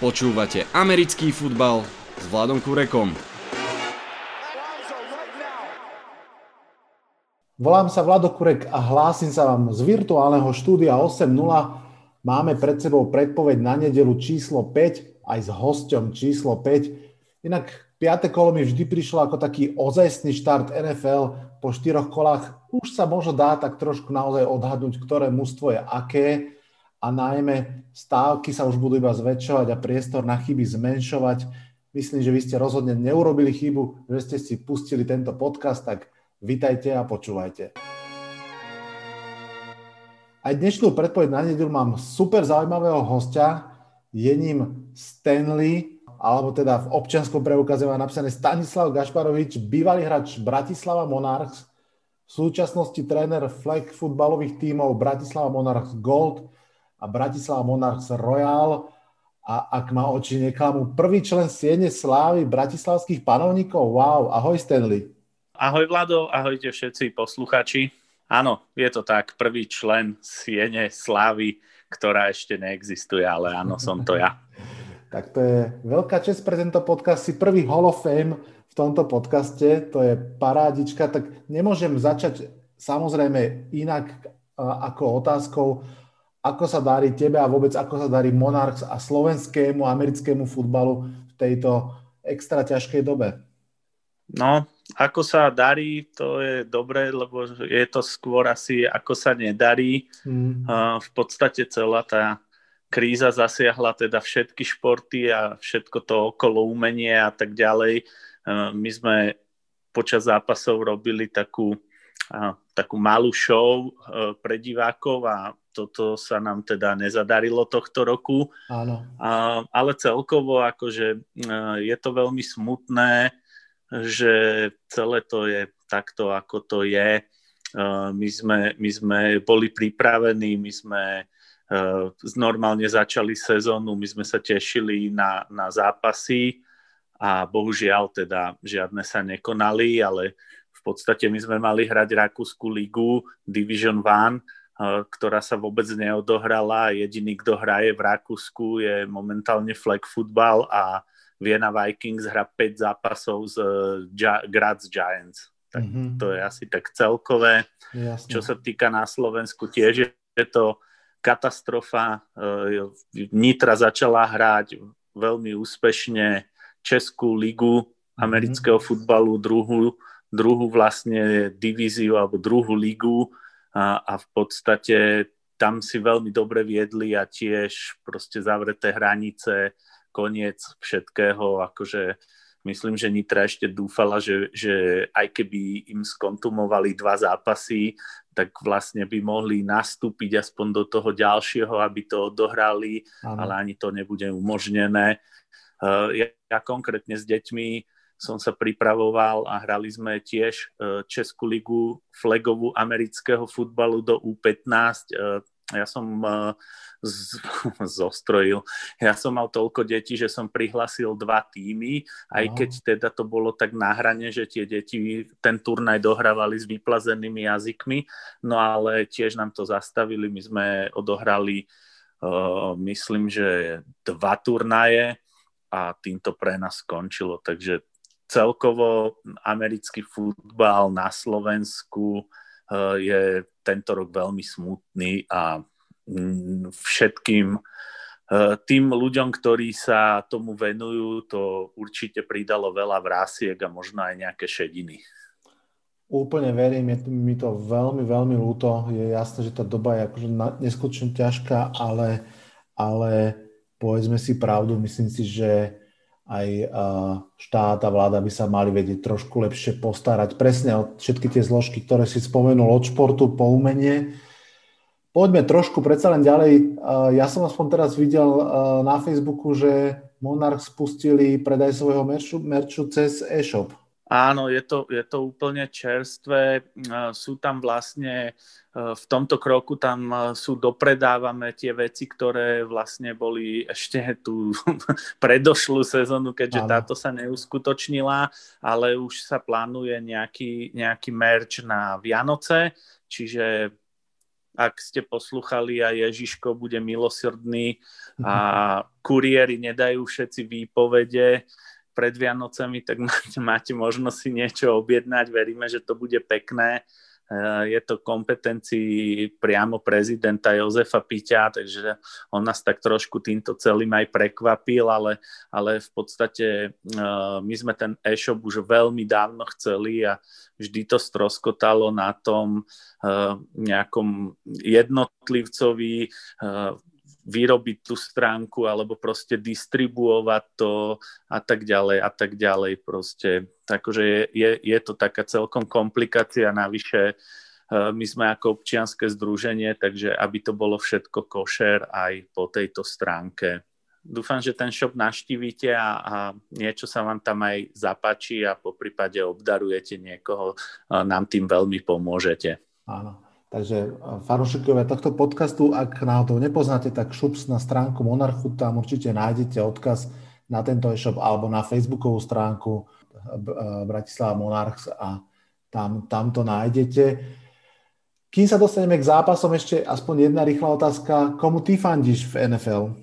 Počúvate americký futbal s Vladom Kurekom. Volám sa Vlado Kurek a hlásim sa vám z virtuálneho štúdia 8.0. Máme pred sebou predpoveď na nedelu číslo 5 aj s hosťom číslo 5. Inak 5. kolo mi vždy prišlo ako taký ozajstný štart NFL po štyroch kolách. Už sa možno dá tak trošku naozaj odhadnúť, ktoré mužstvo je aké a najmä stávky sa už budú iba zväčšovať a priestor na chyby zmenšovať. Myslím, že vy ste rozhodne neurobili chybu, že ste si pustili tento podcast, tak vitajte a počúvajte. Aj dnešnú predpoveď na nedelu mám super zaujímavého hostia. Je ním Stanley, alebo teda v občianskom preukaze má napísané Stanislav Gašparovič, bývalý hráč Bratislava Monarchs, v súčasnosti tréner flag futbalových tímov Bratislava Monarchs Gold, a Bratislava Monarchs Royal a ak ma oči neklamú, prvý člen Siene Slávy bratislavských panovníkov. Wow, ahoj Stanley. Ahoj Vlado, ahojte všetci posluchači. Áno, je to tak, prvý člen Siene Slávy, ktorá ešte neexistuje, ale áno, som to ja. tak to je veľká čest pre tento podcast. Si prvý Hall of Fame v tomto podcaste, to je parádička, tak nemôžem začať samozrejme inak ako otázkou, ako sa darí tebe a vôbec ako sa darí Monarchs a slovenskému, americkému futbalu v tejto extra ťažkej dobe? No, ako sa darí, to je dobré, lebo je to skôr asi ako sa nedarí. Mm. V podstate celá tá kríza zasiahla teda všetky športy a všetko to okolo umenie a tak ďalej. My sme počas zápasov robili takú, takú malú show pre divákov a toto sa nám teda nezadarilo tohto roku. Áno. A, ale celkovo akože e, je to veľmi smutné, že celé to je takto, ako to je. E, my sme, my sme boli pripravení, my sme e, normálne začali sezónu, my sme sa tešili na, na zápasy a bohužiaľ teda žiadne sa nekonali, ale v podstate my sme mali hrať Rakúsku ligu Division 1 ktorá sa vôbec neodohrala. Jediný, kto hraje v Rakúsku je momentálne flag football a Vienna Vikings hra 5 zápasov z uh, Graz Giants. Tak mm-hmm. to je asi tak celkové. Jasne. Čo sa týka na Slovensku, tiež je to katastrofa. Uh, Nitra začala hrať veľmi úspešne Českú ligu amerického mm-hmm. futbalu, druhú, druhú vlastne divíziu alebo druhú ligu a, a v podstate tam si veľmi dobre viedli a tiež proste zavreté hranice, koniec všetkého, akože myslím, že Nitra ešte dúfala, že, že aj keby im skontumovali dva zápasy, tak vlastne by mohli nastúpiť aspoň do toho ďalšieho, aby to odohrali, ano. ale ani to nebude umožnené. Ja, ja konkrétne s deťmi som sa pripravoval a hrali sme tiež e, Českú ligu flagovú amerického futbalu do U15. E, ja som e, z, zostrojil. Ja som mal toľko detí, že som prihlasil dva týmy, aj no. keď teda to bolo tak na hrane, že tie deti ten turnaj dohrávali s vyplazenými jazykmi, no ale tiež nám to zastavili. My sme odohrali, uh, myslím, že dva turnaje a týmto pre nás skončilo, takže celkovo americký futbal na Slovensku eh, je tento rok veľmi smutný a mm, všetkým eh, tým ľuďom, ktorí sa tomu venujú, to určite pridalo veľa vrásiek a možno aj nejaké šediny. Úplne verím, je mi to veľmi, veľmi ľúto. Je jasné, že tá doba je akože neskutočne ťažká, ale, ale povedzme si pravdu, myslím si, že aj štát a vláda by sa mali vedieť trošku lepšie postarať presne o všetky tie zložky, ktoré si spomenul od športu po umenie. Poďme trošku predsa len ďalej. Ja som aspoň teraz videl na Facebooku, že Monarch spustili predaj svojho merču, merču cez e-shop. Áno, je to, je to úplne čerstvé. Sú tam vlastne, v tomto kroku tam sú dopredávame tie veci, ktoré vlastne boli ešte tú predošlú sezónu, keďže Áno. táto sa neuskutočnila, ale už sa plánuje nejaký, nejaký merch na Vianoce, čiže ak ste posluchali a Ježiško bude milosrdný a kuriéri nedajú všetci výpovede pred Vianocami, tak máte, máte možnosť si niečo objednať. Veríme, že to bude pekné. Eh, je to kompetencii priamo prezidenta Jozefa Piťa, takže on nás tak trošku týmto celým aj prekvapil, ale, ale v podstate eh, my sme ten e-shop už veľmi dávno chceli a vždy to stroskotalo na tom eh, nejakom jednotlivcovi vyrobiť tú stránku alebo proste distribuovať to a tak ďalej a tak ďalej proste. Takže je, je, je to taká celkom komplikácia, navyše e, my sme ako občianske združenie, takže aby to bolo všetko košer aj po tejto stránke. Dúfam, že ten shop naštívite a, a niečo sa vám tam aj zapáči a po prípade obdarujete niekoho, nám tým veľmi pomôžete. Áno. Takže e, fanúšikovia tohto podcastu, ak náhodou nepoznáte, tak šups na stránku Monarchu, tam určite nájdete odkaz na tento e-shop alebo na facebookovú stránku e, Bratislava Monarchs a tam, tam to nájdete. Kým sa dostaneme k zápasom, ešte aspoň jedna rýchla otázka. Komu ty fandíš v NFL?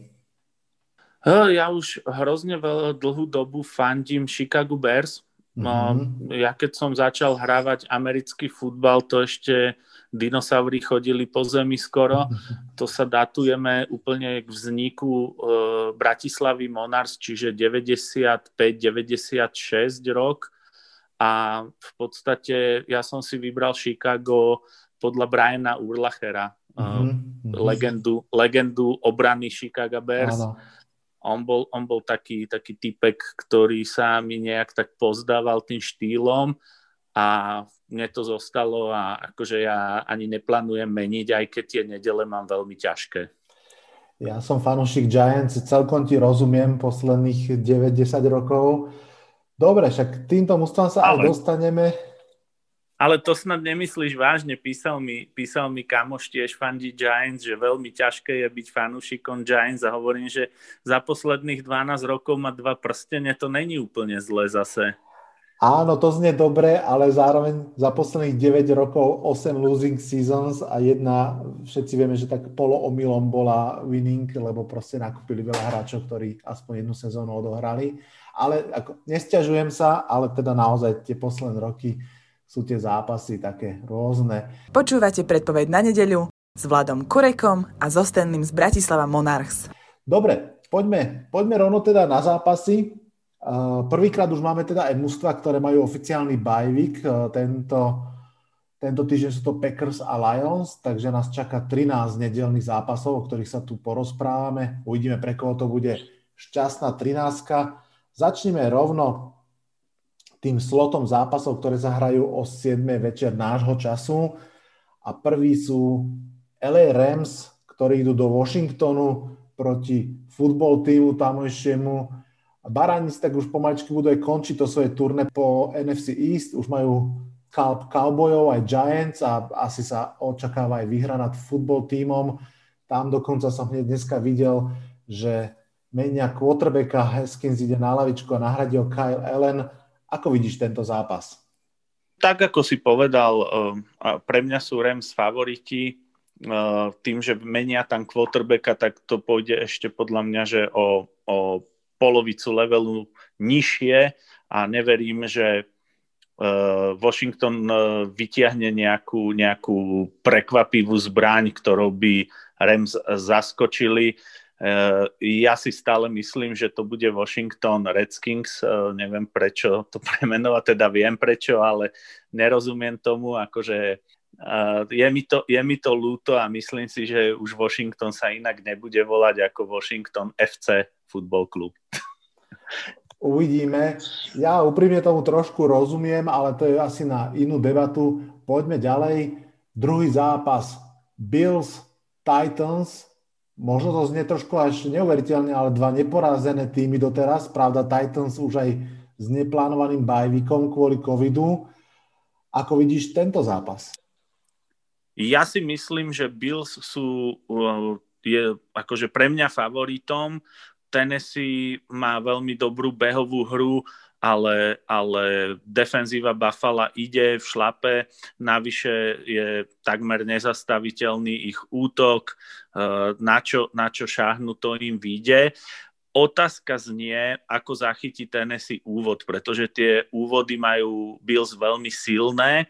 Ja už hrozne veľa dlhú dobu fandím Chicago Bears. Mm-hmm. Ja keď som začal hrávať americký futbal, to ešte dinosaury chodili po zemi skoro. To sa datujeme úplne k vzniku e, Bratislavy Monars, čiže 95-96 rok. A v podstate ja som si vybral Chicago podľa Briana Urlachera, mm-hmm. legendu, legendu obrany Chicago Bears. Áno. On bol, on bol taký, taký typek, ktorý sa mi nejak tak pozdával tým štýlom a mne to zostalo a akože ja ani neplánujem meniť, aj keď tie nedele mám veľmi ťažké. Ja som fanúšik Giants, celkom ti rozumiem posledných 9-10 rokov. Dobre, však týmto mústvom sa ale, aj dostaneme. Ale to snad nemyslíš vážne, písal mi, písal mi kamoš tiež fandí Giants, že veľmi ťažké je byť fanúšikom Giants a hovorím, že za posledných 12 rokov má dva prstene, to není úplne zle zase. Áno, to znie dobre, ale zároveň za posledných 9 rokov 8 losing seasons a jedna, všetci vieme, že tak polo omylom bola winning, lebo proste nakúpili veľa hráčov, ktorí aspoň jednu sezónu odohrali. Ale ako, nestiažujem sa, ale teda naozaj tie posledné roky sú tie zápasy také rôzne. Počúvate predpoveď na nedeľu s Vladom Kurekom a zosteným z Bratislava Monarchs. Dobre, poďme, poďme rovno teda na zápasy. Prvýkrát už máme teda aj mužstva, ktoré majú oficiálny bajvik. Tento, tento týždeň sú to Packers a Lions, takže nás čaká 13 nedelných zápasov, o ktorých sa tu porozprávame. Uvidíme, pre koho to bude šťastná 13. Začneme rovno tým slotom zápasov, ktoré sa hrajú o 7. večer nášho času. A prví sú LA Rams, ktorí idú do Washingtonu proti futbol týmu tamojšiemu Barani tak už pomaličky budú aj končiť to svoje turné po NFC East, už majú Cowboyov aj Giants a asi sa očakáva aj výhra nad futbol tímom. Tam dokonca som hneď dneska videl, že menia quarterbacka, Haskins ide na lavičku a nahradil Kyle Allen. Ako vidíš tento zápas? Tak ako si povedal, eh, pre mňa sú Rams favoriti. Eh, tým, že menia tam quarterbacka, tak to pôjde ešte podľa mňa, že o, o polovicu levelu nižšie a neverím, že uh, Washington vytiahne nejakú, nejakú prekvapivú zbraň, ktorou by Rams zaskočili. Uh, ja si stále myslím, že to bude Washington Redskins. Neviem prečo to premenovať, teda viem prečo, ale nerozumiem tomu, akože je, mi to, je mi to ľúto a myslím si, že už Washington sa inak nebude volať ako Washington FC Football Club. Uvidíme. Ja úprimne tomu trošku rozumiem, ale to je asi na inú debatu. Poďme ďalej. Druhý zápas. Bills, Titans. Možno to znie trošku až neuveriteľne, ale dva neporazené týmy doteraz. Pravda, Titans už aj s neplánovaným bajvikom kvôli covidu. Ako vidíš tento zápas? Ja si myslím, že Bills sú uh, je akože pre mňa favoritom. Tennessee má veľmi dobrú behovú hru ale, ale defenzíva Buffalo ide v šlape, navyše je takmer nezastaviteľný ich útok, eh, na čo, na čo šáhnu, to im vyjde. Otázka znie, ako zachytí Tennessee úvod, pretože tie úvody majú Bills veľmi silné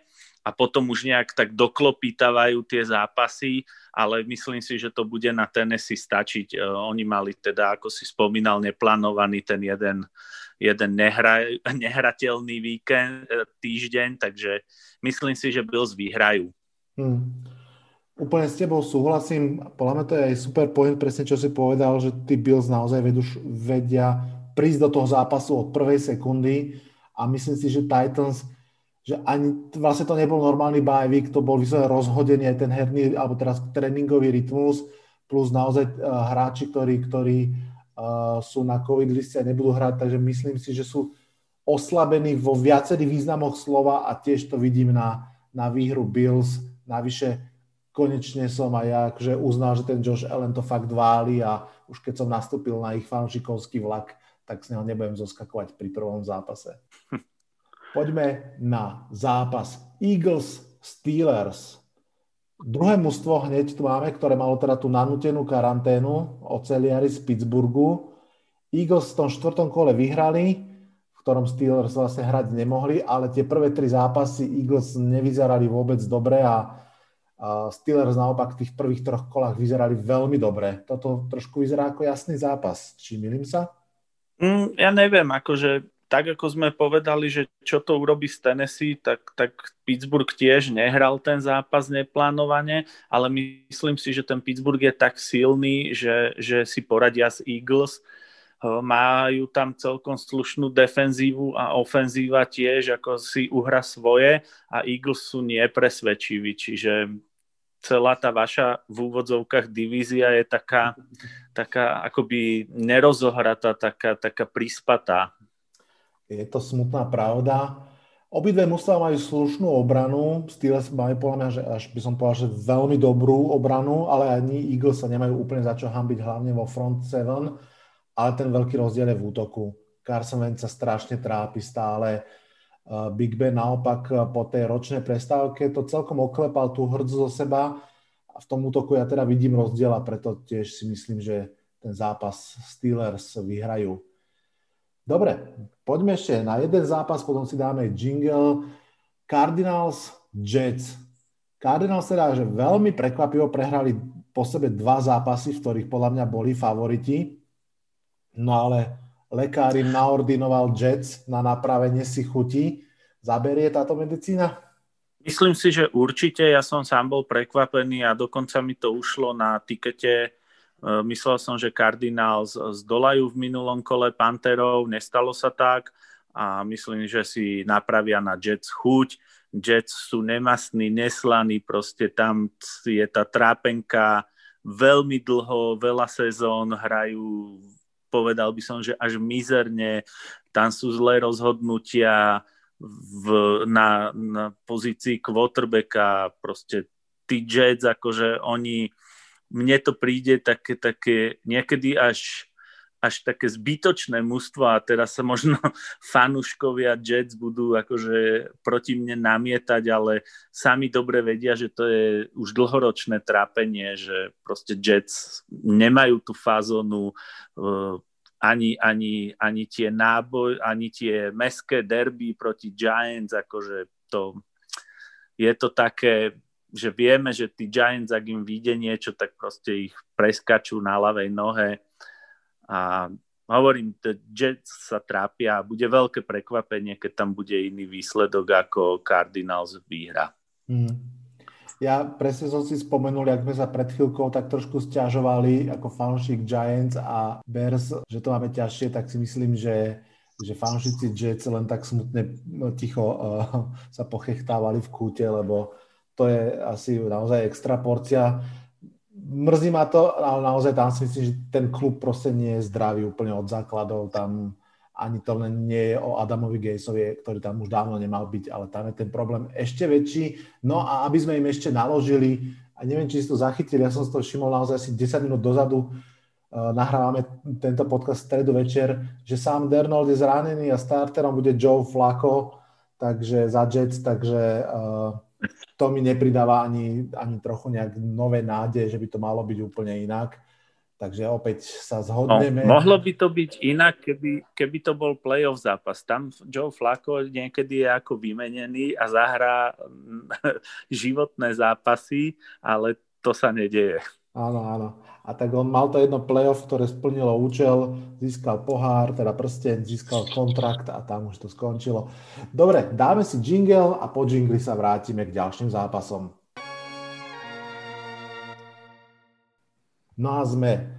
a potom už nejak tak doklopítavajú tie zápasy, ale myslím si, že to bude na Tennessee stačiť. E, oni mali teda, ako si spomínal, neplánovaný ten jeden, jeden nehra, nehrateľný víkend, e, týždeň, takže myslím si, že Bills vyhrajú. Hmm. Úplne s tebou súhlasím. Podľa mňa to je aj super point, presne čo si povedal, že tí Bills naozaj vedú, vedia prísť do toho zápasu od prvej sekundy a myslím si, že Titans že ani vlastne to nebol normálny bajvik, to bol vyslovene rozhodený aj ten herný, alebo teraz tréningový rytmus, plus naozaj uh, hráči, ktorí, ktorí sú na COVID liste a nebudú hrať, takže myslím si, že sú oslabení vo viacerých významoch slova a tiež to vidím na, na výhru Bills. Navyše konečne som aj ja akože uznal, že ten Josh Allen to fakt váli a už keď som nastúpil na ich fanšikovský vlak, tak z neho nebudem zoskakovať pri prvom zápase. Poďme na zápas Eagles Steelers. Druhé mužstvo hneď tu máme, ktoré malo teda tú nanútenú karanténu oceliari z Pittsburghu. Eagles v tom štvrtom kole vyhrali, v ktorom Steelers vlastne hrať nemohli, ale tie prvé tri zápasy Eagles nevyzerali vôbec dobre a Steelers naopak v tých prvých troch kolách vyzerali veľmi dobre. Toto trošku vyzerá ako jasný zápas. Či milím sa? Mm, ja neviem, akože tak ako sme povedali, že čo to urobí z Tennessee, tak, tak Pittsburgh tiež nehral ten zápas neplánovane, ale myslím si, že ten Pittsburgh je tak silný, že, že si poradia s Eagles. Majú tam celkom slušnú defenzívu a ofenzíva tiež, ako si uhra svoje a Eagles sú nepresvedčiví, čiže celá tá vaša v úvodzovkách divízia je taká, taká akoby nerozohratá, taká, taká prispatá. Je to smutná pravda. Obidve mužstva majú slušnú obranu. Steelers majú podľa mňa, že až by som povedal, že veľmi dobrú obranu, ale ani Eagles sa nemajú úplne za čo hambiť, hlavne vo front seven. Ale ten veľký rozdiel je v útoku. Carson Wentz sa strašne trápi stále. Uh, Big Ben naopak uh, po tej ročnej prestávke to celkom oklepal tú hrdzú zo seba a v tom útoku ja teda vidím rozdiel a preto tiež si myslím, že ten zápas Steelers vyhrajú. Dobre, poďme ešte na jeden zápas, potom si dáme jingle. Cardinals Jets. Cardinals teda, že veľmi prekvapivo prehrali po sebe dva zápasy, v ktorých podľa mňa boli favoriti. No ale lekár im naordinoval Jets na napravenie si chuti. Zaberie táto medicína? Myslím si, že určite. Ja som sám bol prekvapený a dokonca mi to ušlo na tikete myslel som, že Cardinals zdolajú v minulom kole Panterov, nestalo sa tak. A myslím, že si napravia na Jets chuť. Jets sú nemastní, neslaní, proste tam je tá trápenka veľmi dlho, veľa sezón hrajú, povedal by som, že až mizerne, tam sú zlé rozhodnutia v, na, na pozícii quarterbacka, proste tí Jets, akože oni mne to príde také, také niekedy až, až také zbytočné mužstvo a teraz sa možno fanúškovia Jets budú akože proti mne namietať, ale sami dobre vedia, že to je už dlhoročné trápenie, že proste Jets nemajú tú fázonu uh, ani, ani, ani tie náboj, ani tie meské derby proti Giants, akože to je to také, že vieme, že tí Giants, ak im vyjde niečo, tak proste ich preskačú na ľavej nohe a hovorím, že Jets sa trápia a bude veľké prekvapenie, keď tam bude iný výsledok ako Cardinals výhra. Hmm. Ja presne som si spomenul, ak sme sa pred chvíľkou tak trošku stiažovali ako fanúšik Giants a Bears, že to máme ťažšie, tak si myslím, že že fanúšici Jets len tak smutne ticho uh, sa pochechtávali v kúte, lebo to je asi naozaj extra porcia. Mrzí ma to, ale naozaj tam si myslím, že ten klub proste nie je zdravý úplne od základov. Tam ani to len nie je o Adamovi Gejsovi, ktorý tam už dávno nemal byť, ale tam je ten problém ešte väčší. No a aby sme im ešte naložili, a neviem, či si to zachytili, ja som si to všimol naozaj asi 10 minút dozadu, nahrávame tento podcast v stredu večer, že sám Dernold je zranený a starterom bude Joe Flacco, takže za Jets, takže uh, to mi nepridáva ani, ani trochu nejak nové nádeje, že by to malo byť úplne inak. Takže opäť sa zhodneme. No, mohlo by to byť inak, keby, keby to bol playoff zápas. Tam Joe Flacco niekedy je ako vymenený a zahrá životné zápasy, ale to sa nedieje. Áno, áno. A tak on mal to jedno playoff, ktoré splnilo účel, získal pohár, teda prsten, získal kontrakt a tam už to skončilo. Dobre, dáme si jingle a po jingli sa vrátime k ďalším zápasom. No a sme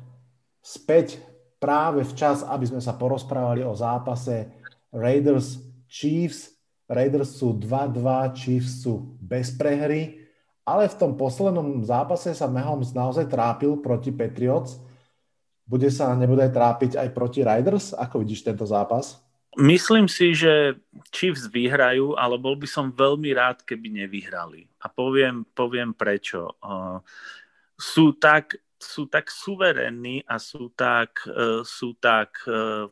späť práve včas, aby sme sa porozprávali o zápase Raiders Chiefs. Raiders sú 2-2, Chiefs sú bez prehry, ale v tom poslednom zápase sa Mahomes naozaj trápil proti Patriots. Bude sa nebude aj trápiť aj proti Raiders? Ako vidíš tento zápas? Myslím si, že Chiefs vyhrajú, ale bol by som veľmi rád, keby nevyhrali. A poviem, poviem prečo. Sú tak sú tak suverénni a sú tak, uh, sú tak uh,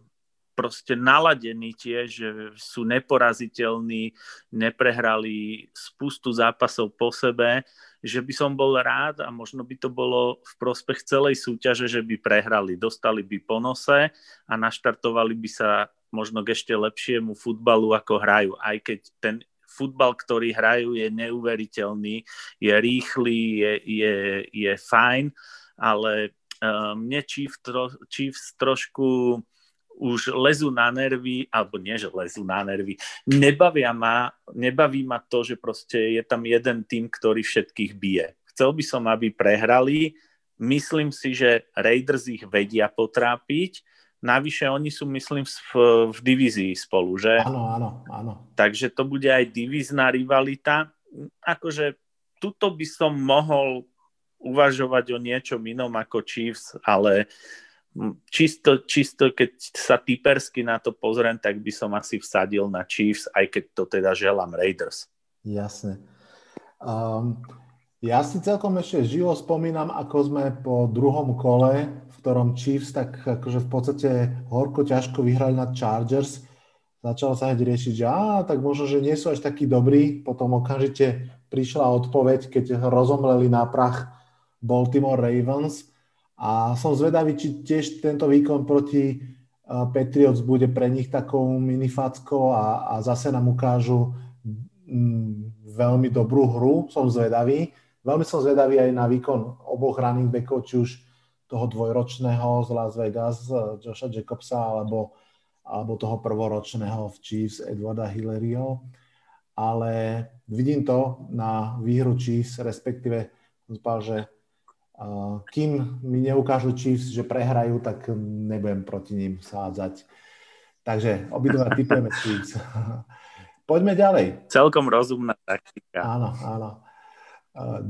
proste naladení tiež, že sú neporaziteľní, neprehrali spustu zápasov po sebe, že by som bol rád a možno by to bolo v prospech celej súťaže, že by prehrali, dostali by po nose a naštartovali by sa možno k ešte lepšiemu futbalu, ako hrajú. Aj keď ten futbal, ktorý hrajú, je neuveriteľný, je rýchly, je, je, je fajn, ale uh, mne Chiefs, tro, Chiefs trošku už lezú na nervy, alebo nie, že lezú na nervy, nebavia ma, nebaví ma to, že proste je tam jeden tým, ktorý všetkých bije. Chcel by som, aby prehrali, myslím si, že Raiders ich vedia potrápiť, Navyše oni sú, myslím, v, v divízii spolu, že? Áno, áno, áno. Takže to bude aj divízna rivalita. Akože tuto by som mohol uvažovať o niečom inom ako Chiefs, ale čisto, čisto keď sa typersky na to pozriem, tak by som asi vsadil na Chiefs, aj keď to teda želám Raiders. Jasne. Um, ja si celkom ešte živo spomínam, ako sme po druhom kole, v ktorom Chiefs tak akože v podstate horko ťažko vyhrali na Chargers, začalo sa hneď riešiť, že á, tak možno, že nie sú až takí dobrí. Potom okamžite prišla odpoveď, keď rozomleli na prach Baltimore Ravens. A som zvedavý, či tiež tento výkon proti Patriots bude pre nich takou minifackou a, a zase nám ukážu mm, veľmi dobrú hru. Som zvedavý. Veľmi som zvedavý aj na výkon oboch running backov, či už toho dvojročného z Las Vegas, Josha Jacobsa, alebo, alebo toho prvoročného v Chiefs, Edwarda Hillaryho. Ale vidím to na výhru Chiefs, respektíve že kým mi neukážu Chiefs, že prehrajú, tak nebudem proti ním sádzať. Takže obidva typujeme Chiefs. Poďme ďalej. Celkom rozumná taktika. Áno, áno.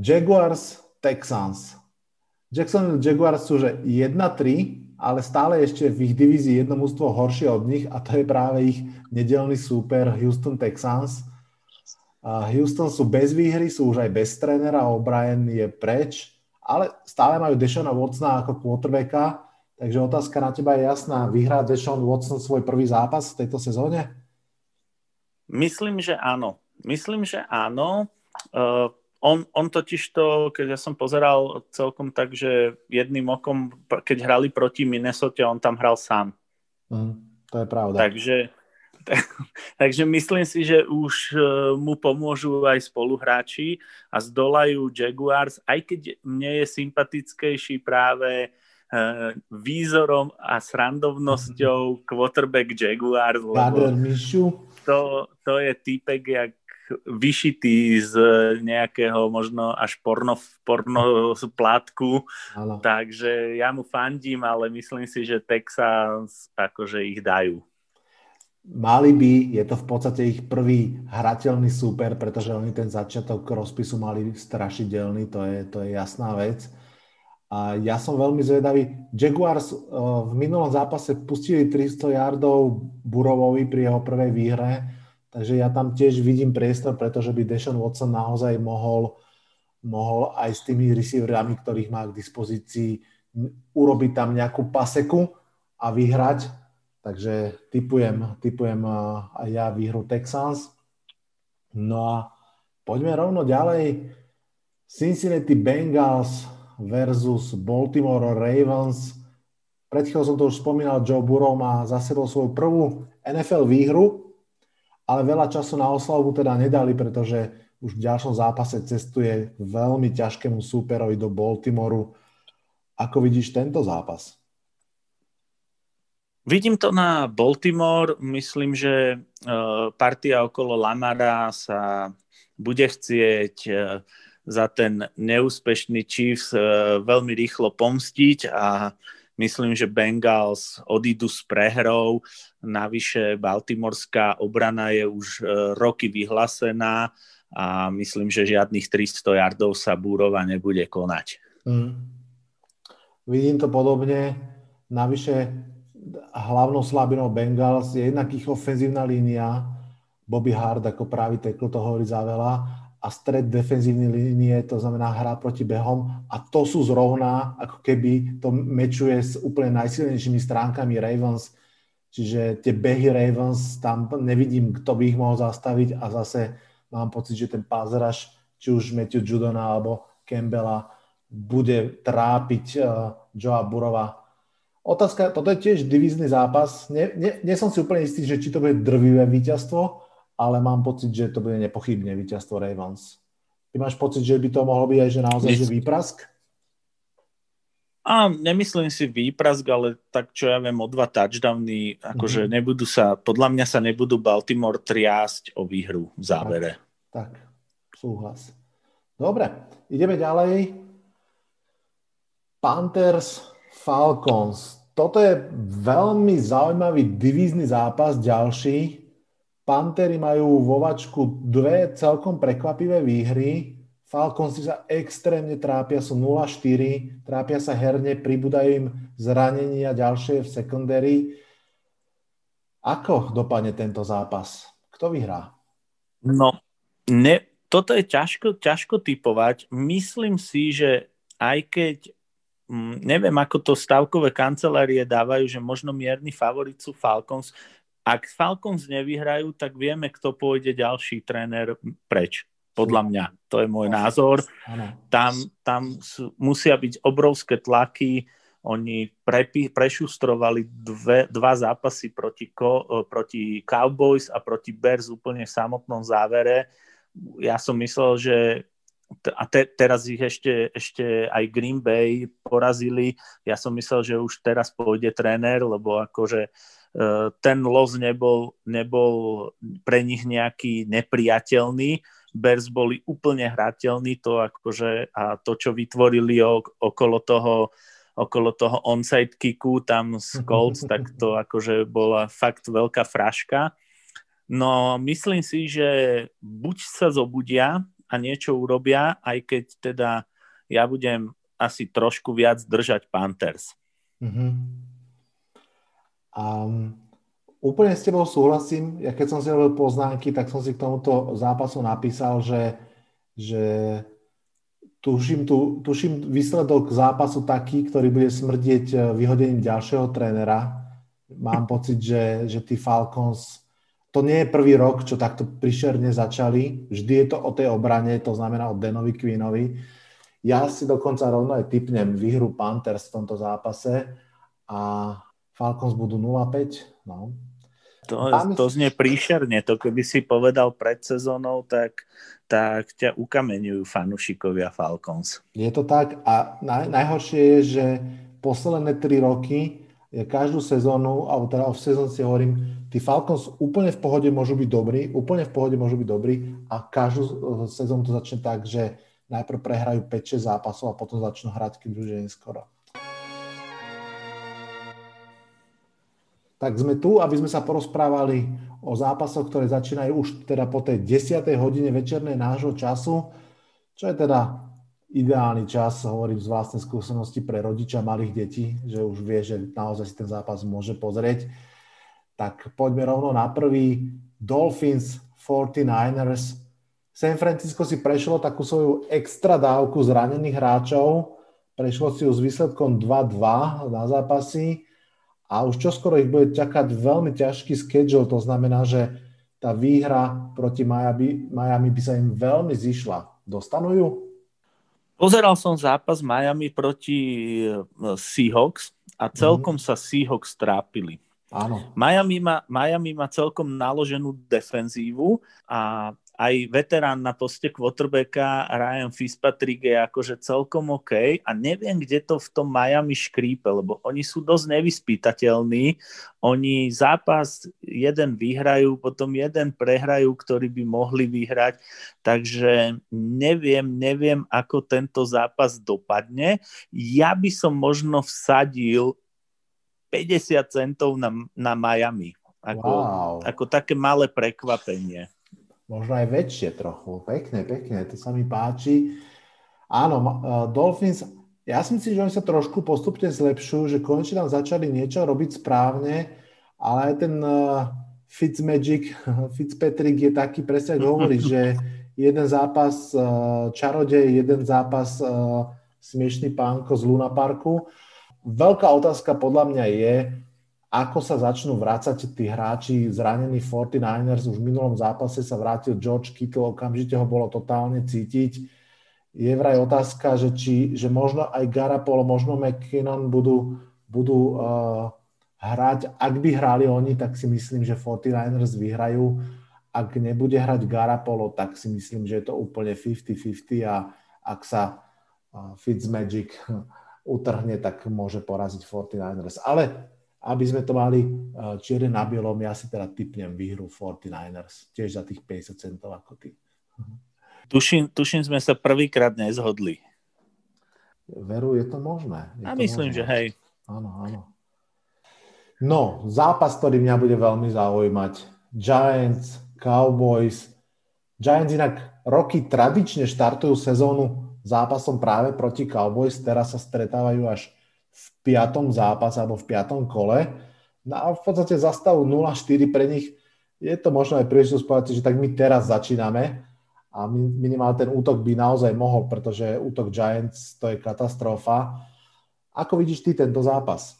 Jaguars, Texans. Jackson Jaguars sú že 1-3, ale stále ešte v ich divízii jedno mústvo horšie od nich a to je práve ich nedelný súper Houston Texans. Houston sú bez výhry, sú už aj bez trénera, O'Brien je preč ale stále majú Deshona Watsona ako quarterbacka, takže otázka na teba je jasná. Vyhrá Deshaun Watson svoj prvý zápas v tejto sezóne? Myslím, že áno. Myslím, že áno. Uh, on, on totiž to, keď ja som pozeral celkom tak, že jedným okom, keď hrali proti Minnesota, on tam hral sám. Mm, to je pravda. Takže Takže myslím si, že už e, mu pomôžu aj spoluhráči a zdolajú Jaguars, aj keď mne je sympatickejší práve e, výzorom a srandovnosťou quarterback Jaguars, lebo to, to je typek jak vyšitý z nejakého možno až porno, porno plátku, takže ja mu fandím, ale myslím si, že Texas akože ich dajú mali by, je to v podstate ich prvý hrateľný súper, pretože oni ten začiatok rozpisu mali strašidelný, to je, to je jasná vec. A ja som veľmi zvedavý. Jaguars uh, v minulom zápase pustili 300 yardov Burovovi pri jeho prvej výhre, takže ja tam tiež vidím priestor, pretože by Deshaun Watson naozaj mohol, mohol aj s tými receiverami, ktorých má k dispozícii, urobiť tam nejakú paseku a vyhrať. Takže typujem, typujem aj ja výhru Texans. No a poďme rovno ďalej. Cincinnati Bengals versus Baltimore Ravens. Pred chvíľou som to už spomínal, Joe Burrow má za sebou svoju prvú NFL výhru, ale veľa času na oslavu teda nedali, pretože už v ďalšom zápase cestuje veľmi ťažkému súperovi do Baltimoru. Ako vidíš tento zápas? Vidím to na Baltimore. Myslím, že uh, partia okolo Lamara sa bude chcieť uh, za ten neúspešný Chiefs uh, veľmi rýchlo pomstiť a myslím, že Bengals odídu s prehrou. Navyše Baltimorská obrana je už roky vyhlásená a myslím, že žiadnych 300 yardov sa Búrova nebude konať. Mm. Vidím to podobne. Navyše hlavnou slabinou Bengals je jednak ich ofenzívna línia, Bobby Hard ako pravý tekl, to hovorí za veľa, a stred defenzívnej línie, to znamená hra proti behom a to sú zrovna, ako keby to mečuje s úplne najsilnejšími stránkami Ravens, čiže tie behy Ravens, tam nevidím, kto by ich mohol zastaviť a zase mám pocit, že ten pázraž, či už Matthew Judona alebo Campbella, bude trápiť uh, Joa Burova Otázka, toto je tiež divízny zápas. Nie, nie, nie som si úplne istý, že či to bude drvivé víťazstvo, ale mám pocit, že to bude nepochybne víťazstvo Ravens. Ty máš pocit, že by to mohlo byť aj že naozaj že výprask? A nemyslím si výprask, ale tak čo ja viem, o dva touchdowny, akože mm-hmm. nebudú sa, podľa mňa sa nebudú Baltimore triásť o výhru v závere. Tak, tak súhlas. Dobre, ideme ďalej. Panthers Falcons toto je veľmi zaujímavý divízny zápas ďalší. Pantery majú vo vačku dve celkom prekvapivé výhry. Falcons sa extrémne trápia, sú 0-4, trápia sa herne, pribúdajú im zranenia ďalšie v secondary. Ako dopadne tento zápas? Kto vyhrá? No, ne, toto je ťažko, ťažko typovať. Myslím si, že aj keď neviem, ako to stavkové kancelárie dávajú, že možno mierny favorit sú Falcons. Ak Falcons nevyhrajú, tak vieme, kto pôjde ďalší tréner preč. Podľa mňa. To je môj názor. Tam, tam sú, musia byť obrovské tlaky. Oni prepi, prešustrovali dve, dva zápasy proti, ko, proti Cowboys a proti Bears úplne v samotnom závere. Ja som myslel, že a te, teraz ich ešte, ešte aj Green Bay porazili. Ja som myslel, že už teraz pôjde tréner, lebo akože uh, ten los nebol, nebol pre nich nejaký nepriateľný. Bears boli úplne hrateľní to akože, a to, čo vytvorili okolo toho okolo toho onside kicku tam z Colts, tak to akože bola fakt veľká fraška. No myslím si, že buď sa zobudia a niečo urobia, aj keď teda ja budem asi trošku viac držať Panthers. Mm-hmm. Um, úplne s tebou súhlasím. Ja keď som si robil poznámky, tak som si k tomuto zápasu napísal, že, že tuším, tu, tuším výsledok zápasu taký, ktorý bude smrdieť eh, vyhodením ďalšieho trénera. Mám pocit, že, že tí Falcons to nie je prvý rok, čo takto prišerne začali. Vždy je to o tej obrane, to znamená o Denovi Queenovi. Ja si dokonca rovno aj typnem výhru Panthers v tomto zápase a Falcons budú 0-5. No. To, to znie príšerne. To keby si povedal pred sezónou, tak, tak ťa ukameňujú fanúšikovia Falcons. Je to tak a naj, najhoršie je, že posledné tri roky každú sezónu, alebo teda v sezóne si hovorím, tí Falcons úplne v pohode môžu byť dobrí, úplne v pohode môžu byť dobrí a každú eh, sezónu to začne tak, že najprv prehrajú 5-6 zápasov a potom začnú hrať, keď už je neskoro. Tak sme tu, aby sme sa porozprávali o zápasoch, ktoré začínajú už teda po tej 10. hodine večernej nášho času, čo je teda ideálny čas, hovorím z vlastnej skúsenosti pre rodiča malých detí, že už vie, že naozaj si ten zápas môže pozrieť. Tak poďme rovno na prvý. Dolphins 49ers. San Francisco si prešlo takú svoju extra dávku zranených hráčov. prešlo si ju s výsledkom 2-2 na zápasy a už čoskoro ich bude čakať veľmi ťažký schedule, to znamená, že tá výhra proti Miami, Miami by sa im veľmi zišla. Dostanú ju? Pozeral som zápas Miami proti eh, Seahawks a celkom mm. sa Seahawks trápili. Áno. Miami má, Miami má celkom naloženú defenzívu a aj veterán na poste quarterbacka Ryan Fitzpatrick je akože celkom OK a neviem, kde to v tom Miami škrípe, lebo oni sú dosť nevyspytateľní. Oni zápas jeden vyhrajú, potom jeden prehrajú, ktorý by mohli vyhrať, takže neviem, neviem, ako tento zápas dopadne. Ja by som možno vsadil 50 centov na, na Miami. Ako, wow. ako také malé prekvapenie možno aj väčšie trochu. Pekne, pekne, to sa mi páči. Áno, uh, Dolphins, ja si myslím, že oni sa trošku postupne zlepšujú, že konečne tam začali niečo robiť správne, ale aj ten uh, Fitzmagic, Fitzpatrick je taký presne, ako hovorí, že jeden zápas uh, čarodej, jeden zápas smiešný pánko z Luna Parku. Veľká otázka podľa mňa je, ako sa začnú vrácať tí hráči zranení 49ers. Už v minulom zápase sa vrátil George Kittle, okamžite ho bolo totálne cítiť. Je vraj otázka, že, či, že možno aj Garapolo, možno McKinnon budú, budú uh, hrať. Ak by hrali oni, tak si myslím, že 49ers vyhrajú. Ak nebude hrať Garapolo, tak si myslím, že je to úplne 50-50 a ak sa uh, Fitzmagic utrhne, tak môže poraziť 49ers. Ale aby sme to mali eh, čierne na bielom, ja si teda typnem výhru 49ers, tiež za tých 50 centov ako ty. Tuším, tuším sme sa prvýkrát nezhodli. Veru, je to možné. Je A to myslím, možné. že hej. Áno, áno. No, zápas, ktorý mňa bude veľmi zaujímať. Giants, Cowboys. Giants inak roky tradične štartujú sezónu zápasom práve proti Cowboys, teraz sa stretávajú až v piatom zápase alebo v piatom kole. No a v podstate zastavu 0-4 pre nich je to možno aj príležitosť povedať, že tak my teraz začíname a minimálne ten útok by naozaj mohol, pretože útok Giants to je katastrofa. Ako vidíš ty tento zápas?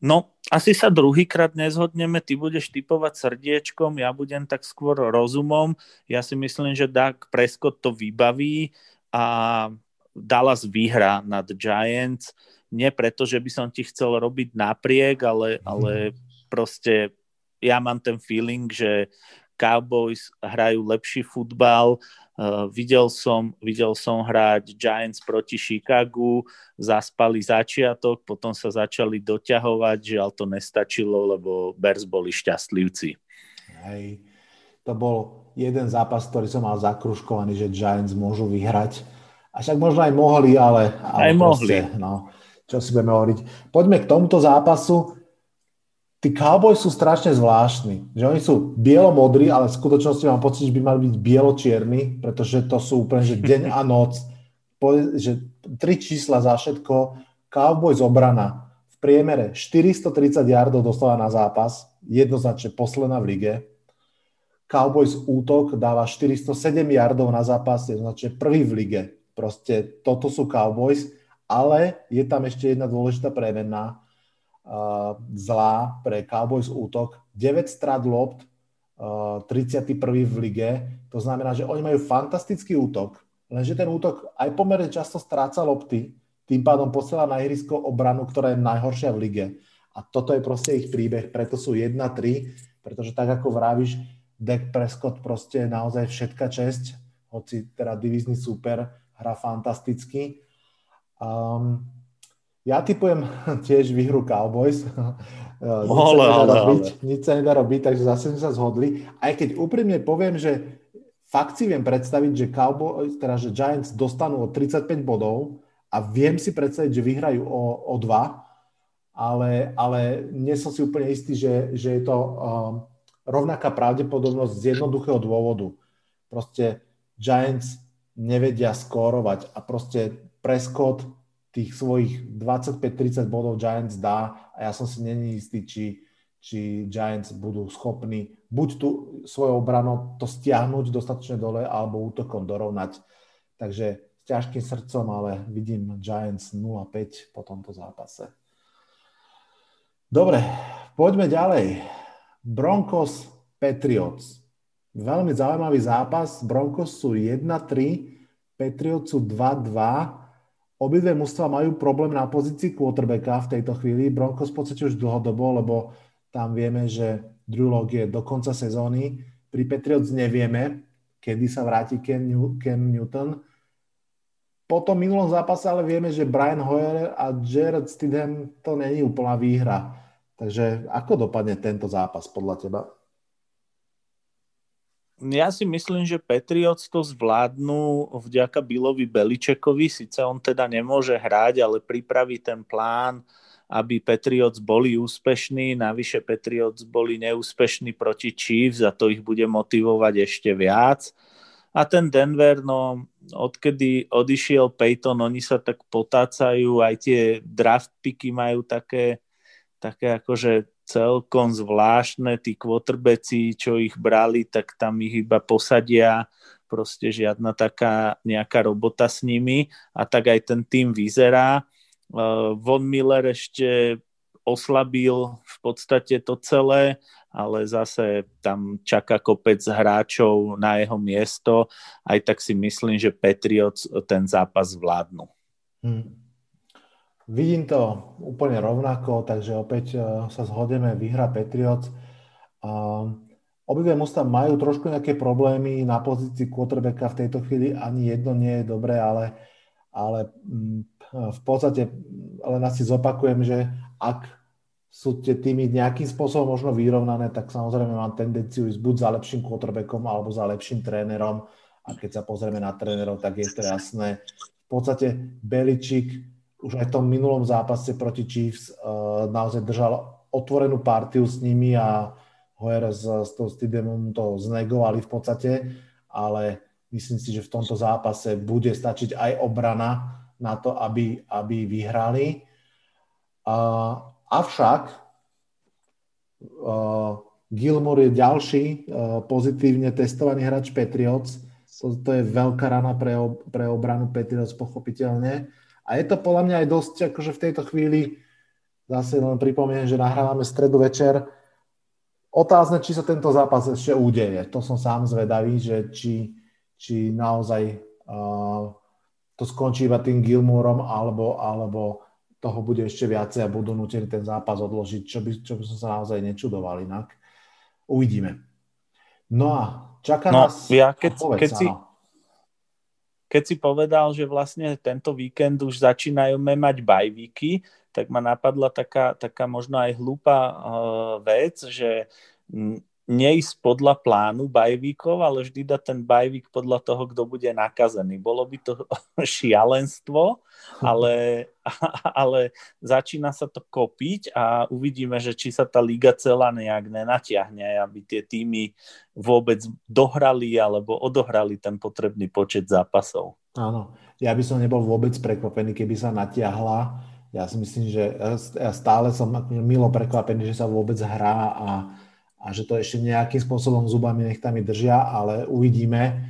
No, asi sa druhýkrát nezhodneme, ty budeš typovať srdiečkom, ja budem tak skôr rozumom. Ja si myslím, že Doug Prescott to vybaví a Dallas vyhrá nad Giants nie preto, že by som ti chcel robiť napriek, ale, ale proste ja mám ten feeling, že Cowboys hrajú lepší futbal. Uh, videl, som, videl som hrať Giants proti Chicagu, zaspali začiatok, potom sa začali doťahovať, že ale to nestačilo, lebo Bears boli šťastlivci. Hej, to bol jeden zápas, ktorý som mal zakruškovaný, že Giants môžu vyhrať. A však možno aj mohli, ale... ale aj proste, mohli. No, čo si budeme hovoriť. Poďme k tomuto zápasu. Tí Cowboys sú strašne zvláštni, že oni sú bielomodrí, ale v skutočnosti mám pocit, že by mali byť bielo-čierni, pretože to sú úplne, že deň a noc, že tri čísla za všetko. Cowboys obrana v priemere 430 yardov dostáva na zápas, jednoznačne posledná v lige. Cowboys útok dáva 407 yardov na zápas, jednoznačne prvý v lige. Proste toto sú Cowboys ale je tam ešte jedna dôležitá premenná uh, zlá pre Cowboys útok. 9 strát lopt, uh, 31. v lige. To znamená, že oni majú fantastický útok, lenže ten útok aj pomerne často stráca lopty, tým pádom posiela na ihrisko obranu, ktorá je najhoršia v lige. A toto je proste ich príbeh, preto sú 1-3, pretože tak ako vravíš, Dak Prescott proste je naozaj všetka česť, hoci teda divizný super, hrá fantasticky Um, ja typujem tiež výhru Cowboys. nič, sa nedá robiť, nič sa nedá robiť, takže zase sme sa zhodli. Aj keď úprimne poviem, že fakt si viem predstaviť, že Cowboys, teda že Giants dostanú o 35 bodov a viem si predstaviť, že vyhrajú o, o 2, ale, ale nie som si úplne istý, že, že je to um, rovnaká pravdepodobnosť z jednoduchého dôvodu. Proste Giants nevedia skórovať a proste Prescott tých svojich 25-30 bodov Giants dá a ja som si není istý, či, či Giants budú schopní buď tu svojou obranou to stiahnuť dostatočne dole alebo útokom dorovnať. Takže z ťažkým srdcom, ale vidím Giants 0-5 po tomto zápase. Dobre, poďme ďalej. Broncos Patriots. Veľmi zaujímavý zápas. Broncos sú 1-3, Patriots sú 2-2. Obidve mužstva majú problém na pozícii quarterbacka v tejto chvíli. Broncos v podstate už dlhodobo, lebo tam vieme, že Drew Lock je do konca sezóny. Pri Patriots nevieme, kedy sa vráti Ken, New- Ken Newton. Po tom minulom zápase ale vieme, že Brian Hoyer a Jared Stidham to není úplná výhra. Takže ako dopadne tento zápas podľa teba? Ja si myslím, že Patriots to zvládnu vďaka Billovi Beličekovi, síce on teda nemôže hrať, ale pripraví ten plán, aby Patriots boli úspešní, navyše Patriots boli neúspešní proti Chiefs a to ich bude motivovať ešte viac. A ten Denver, no odkedy odišiel Peyton, oni sa tak potácajú, aj tie draft picky majú také také akože celkom zvláštne, tí quarterbacki, čo ich brali, tak tam ich iba posadia, proste žiadna taká nejaká robota s nimi a tak aj ten tým vyzerá. Uh, Von Miller ešte oslabil v podstate to celé, ale zase tam čaká kopec hráčov na jeho miesto. Aj tak si myslím, že Patriots ten zápas zvládnu. Hmm. Vidím to úplne rovnako, takže opäť e, sa zhodeme, vyhra Patriots. Obidve mužstva majú trošku nejaké problémy na pozícii quarterbacka v tejto chvíli, ani jedno nie je dobré, ale, ale mm, v podstate len asi zopakujem, že ak sú tie týmy nejakým spôsobom možno vyrovnané, tak samozrejme mám tendenciu ísť buď za lepším quarterbackom alebo za lepším trénerom a keď sa pozrieme na trénerov, tak je to jasné. V podstate Beličík už aj v tom minulom zápase proti Chiefs uh, naozaj držal otvorenú partiu s nimi a Hoyer s, s tou Stidemom to znegovali v podstate, ale myslím si, že v tomto zápase bude stačiť aj obrana na to, aby, aby vyhrali. Uh, avšak uh, Gilmore je ďalší uh, pozitívne testovaný hráč Patriots. To, to je veľká rana pre, pre obranu Patriots, pochopiteľne. A je to podľa mňa aj dosť, akože v tejto chvíli, zase len pripomeniem, že nahrávame stredu večer, otázne, či sa tento zápas ešte udeje. To som sám zvedavý, že či, či naozaj uh, to skončí iba tým Gilmúrom, alebo, alebo toho bude ešte viacej a budú nutení ten zápas odložiť, čo by, čo by som sa naozaj nečudoval inak. Uvidíme. No a čaká no, nás... Ja keď, povedz, keď, si, keď si povedal, že vlastne tento víkend už začínajú mať bajvíky, tak ma napadla taká, taká možno aj hlúpa uh, vec, že neísť podľa plánu bajvíkov, ale vždy dať ten bajvík podľa toho, kto bude nakazený. Bolo by to šialenstvo, ale, ale začína sa to kopiť a uvidíme, že či sa tá liga celá nejak nenatiahne, aby tie týmy vôbec dohrali alebo odohrali ten potrebný počet zápasov. Áno, ja by som nebol vôbec prekvapený, keby sa natiahla. Ja si myslím, že ja stále som milo prekvapený, že sa vôbec hrá a a že to ešte nejakým spôsobom zubami nechtami držia, ale uvidíme.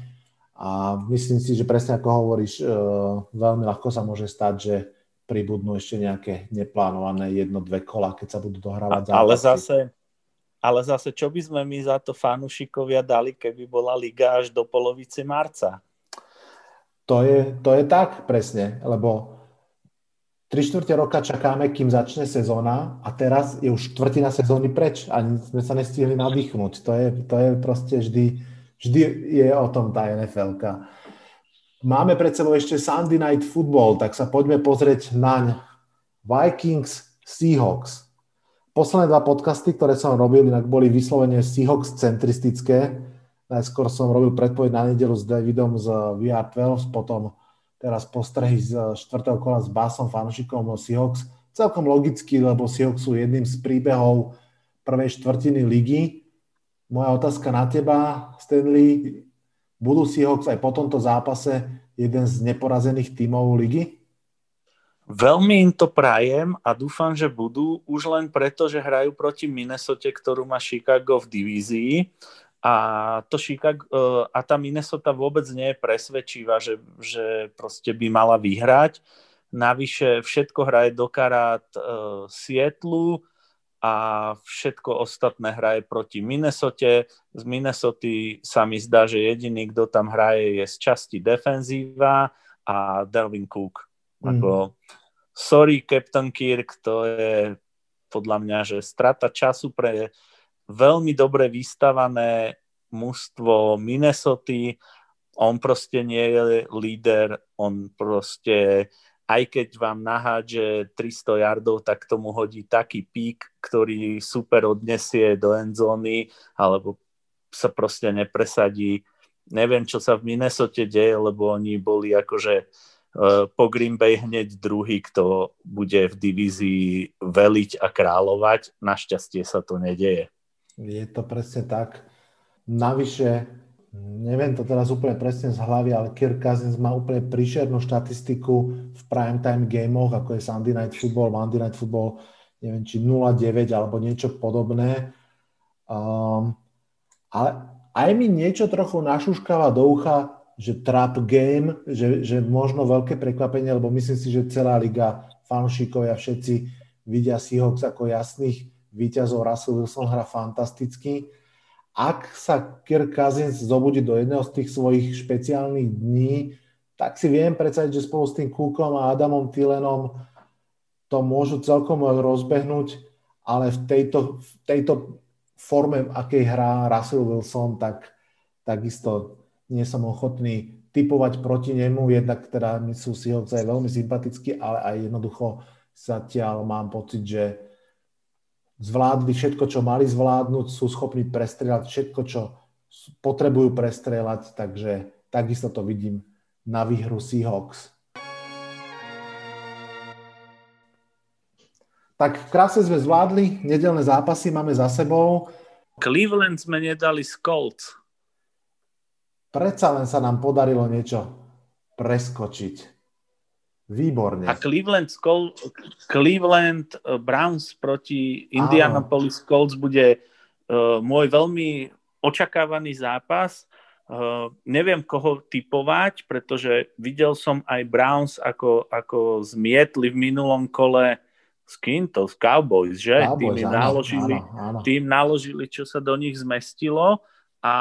A myslím si, že presne ako hovoríš, e, veľmi ľahko sa môže stať, že pribudnú ešte nejaké neplánované jedno, dve kola, keď sa budú dohrávať zápasy. Ale zase, ale zase, čo by sme my za to fanúšikovia dali, keby bola liga až do polovice marca? To je, to je tak, presne, lebo Tri štvrte roka čakáme, kým začne sezóna a teraz je už štvrtina sezóny preč a sme sa nestihli nadýchnuť. To je, to je proste vždy, vždy je o tom tá nfl -ka. Máme pred sebou ešte Sunday Night Football, tak sa poďme pozrieť naň. Vikings, Seahawks. Posledné dva podcasty, ktoré som robil, inak boli vyslovene Seahawks centristické. Najskôr som robil predpoveď na nedelu s Davidom z VR12, potom teraz postrehy z štvrtého kola s Basom fanúšikom Seahawks. Celkom logicky, lebo Seahawks sú jedným z príbehov prvej štvrtiny ligy. Moja otázka na teba, Stanley. Budú Seahawks aj po tomto zápase jeden z neporazených tímov ligy? Veľmi im to prajem a dúfam, že budú, už len preto, že hrajú proti Minnesota, ktorú má Chicago v divízii a, to Chicago, uh, a tá Minnesota vôbec nie je presvedčivá, že, že proste by mala vyhrať. Navyše všetko hraje do karát uh, Sietlu a všetko ostatné hraje proti Minnesote. Z Minnesoty sa mi zdá, že jediný, kto tam hraje, je z časti defenzíva a Delvin Cook. Mm. Ako, sorry, Captain Kirk, to je podľa mňa, že strata času pre veľmi dobre vystavané mužstvo Minnesota. On proste nie je líder, on proste aj keď vám nahádže 300 yardov, tak tomu hodí taký pík, ktorý super odnesie do endzóny, alebo sa proste nepresadí. Neviem, čo sa v Minnesota deje, lebo oni boli akože e, po Green Bay hneď druhý, kto bude v divízii veliť a kráľovať. Našťastie sa to nedeje. Je to presne tak. Navyše neviem to teraz úplne presne z hlavy, ale Kirk Cousins má úplne príšernú štatistiku v primetime gameoch, ako je Sunday Night Football, Monday Night Football, neviem, či 0-9 alebo niečo podobné. Um, ale aj mi niečo trochu našuškáva do ucha, že trap game, že, že možno veľké prekvapenie, lebo myslím si, že celá liga, fanúšikovia, všetci vidia Seahawks ako jasných víťazov. Russell Wilson hra fantasticky ak sa Kirk Cousins zobudí do jedného z tých svojich špeciálnych dní, tak si viem predstaviť, že spolu s tým Cookom a Adamom Thielenom to môžu celkom rozbehnúť, ale v tejto, v tejto forme, akej hrá Russell Wilson, tak takisto nie som ochotný typovať proti nemu, jednak teda mi sú Seahawks aj veľmi sympatickí, ale aj jednoducho zatiaľ mám pocit, že zvládli všetko, čo mali zvládnuť, sú schopní prestrelať všetko, čo potrebujú prestrelať, takže takisto to vidím na výhru Seahawks. Tak krásne sme zvládli, nedelné zápasy máme za sebou. Cleveland sme nedali z Colts. Predsa len sa nám podarilo niečo preskočiť. Výborne. A Cleveland, Cleveland eh, Browns proti Indianapolis Áno. Colts bude uh, môj veľmi očakávaný zápas. Uh, neviem, koho typovať, pretože videl som aj Browns, ako, ako zmietli v minulom kole s kým to? S Cowboys, že? Cowboys, tým, áno, naložili, áno, áno. tým naložili, čo sa do nich zmestilo a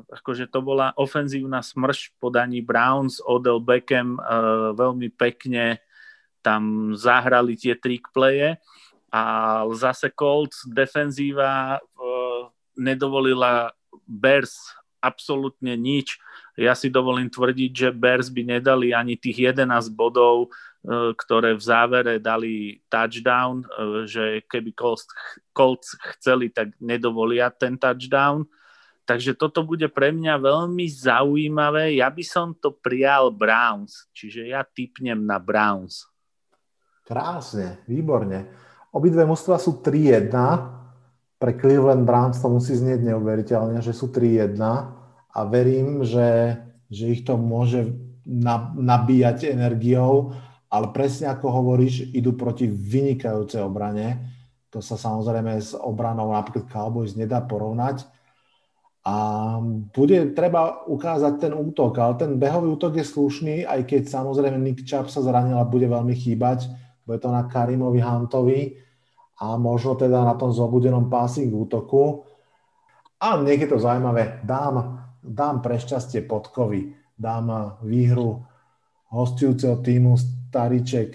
akože to bola ofenzívna smrš podaní Browns, Odell Beckham uh, veľmi pekne tam zahrali tie trick playe a zase Colts defenzíva uh, nedovolila Bears absolútne nič. Ja si dovolím tvrdiť, že Bears by nedali ani tých 11 bodov, uh, ktoré v závere dali touchdown, že keby Colts chceli, tak nedovolia ten touchdown Takže toto bude pre mňa veľmi zaujímavé. Ja by som to prijal Browns, čiže ja typnem na Browns. Krásne, výborne. Obidve mužstva sú 3-1. Pre Cleveland Browns to musí znieť neuveriteľne, že sú 3-1 a verím, že, že ich to môže nabíjať energiou, ale presne ako hovoríš, idú proti vynikajúcej obrane. To sa samozrejme s obranou napríklad Cowboys nedá porovnať a bude treba ukázať ten útok, ale ten behový útok je slušný, aj keď samozrejme Nick Chubb sa zranil a bude veľmi chýbať. Bude to na Karimovi Huntovi a možno teda na tom zobudenom passing útoku. A je to zaujímavé. Dám, dám prešťastie Podkovi. Dám výhru hostujúceho týmu Stariček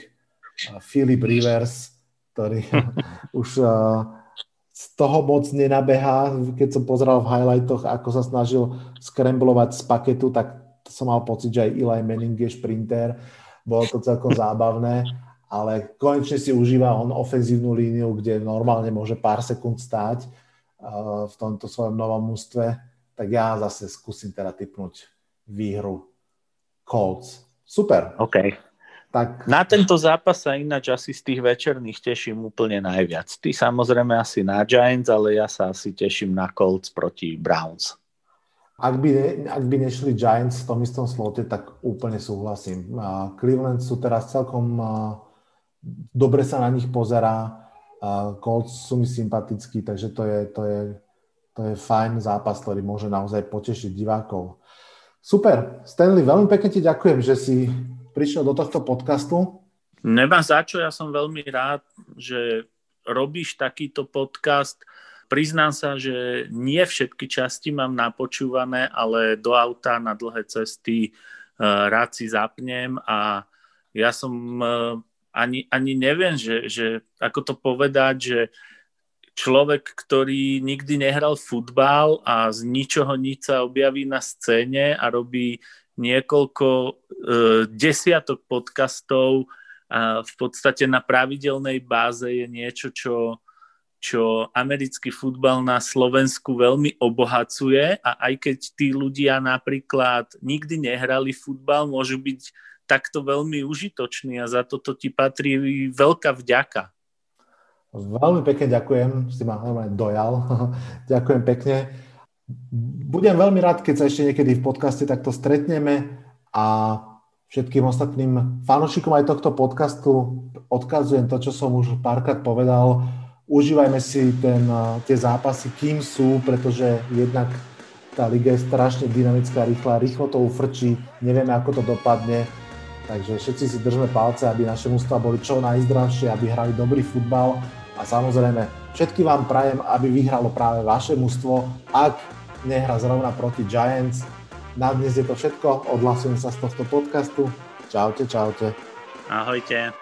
Filip Rivers, ktorý už z toho moc nenabehá. Keď som pozeral v highlightoch, ako sa snažil skremblovať z paketu, tak som mal pocit, že aj Eli Manning je šprinter. Bolo to celkom zábavné, ale konečne si užíva on ofenzívnu líniu, kde normálne môže pár sekúnd stáť uh, v tomto svojom novom mústve. Tak ja zase skúsim teda typnúť výhru Colts. Super. OK. Tak... Na tento zápas sa ináč asi z tých večerných teším úplne najviac. Ty samozrejme asi na Giants, ale ja sa asi teším na Colts proti Browns. Ak by, ne, ak by nešli Giants v tom istom slote, tak úplne súhlasím. Cleveland sú teraz celkom dobre sa na nich pozerá. Colts sú mi sympatickí, takže to je, to je, to je fajn zápas, ktorý môže naozaj potešiť divákov. Super, Stanley, veľmi pekne ti ďakujem, že si prišiel do tohto podcastu. Nemá za čo, ja som veľmi rád, že robíš takýto podcast. Priznám sa, že nie všetky časti mám napočúvané, ale do auta na dlhé cesty uh, rád si zapnem a ja som uh, ani, ani neviem, že, že ako to povedať, že človek, ktorý nikdy nehral futbal a z ničoho nič sa objaví na scéne a robí niekoľko e, desiatok podcastov a v podstate na pravidelnej báze je niečo, čo, čo americký futbal na Slovensku veľmi obohacuje a aj keď tí ľudia napríklad nikdy nehrali futbal, môžu byť takto veľmi užitočný a za toto ti patrí veľká vďaka. Veľmi pekne ďakujem, si ma normálne dojal. ďakujem pekne. Budem veľmi rád, keď sa ešte niekedy v podcaste takto stretneme a všetkým ostatným fanúšikom aj tohto podcastu odkazujem to, čo som už párkrát povedal. Užívajme si ten, tie zápasy, kým sú, pretože jednak tá liga je strašne dynamická, rýchla, rýchlo to ufrčí, nevieme, ako to dopadne Takže všetci si držme palce, aby naše mústva boli čo najzdravšie, aby hrali dobrý futbal a samozrejme všetky vám prajem, aby vyhralo práve vaše mústvo, ak nehra zrovna proti Giants. Na dnes je to všetko, odhlasujem sa z tohto podcastu. Čaute, čaute. Ahojte.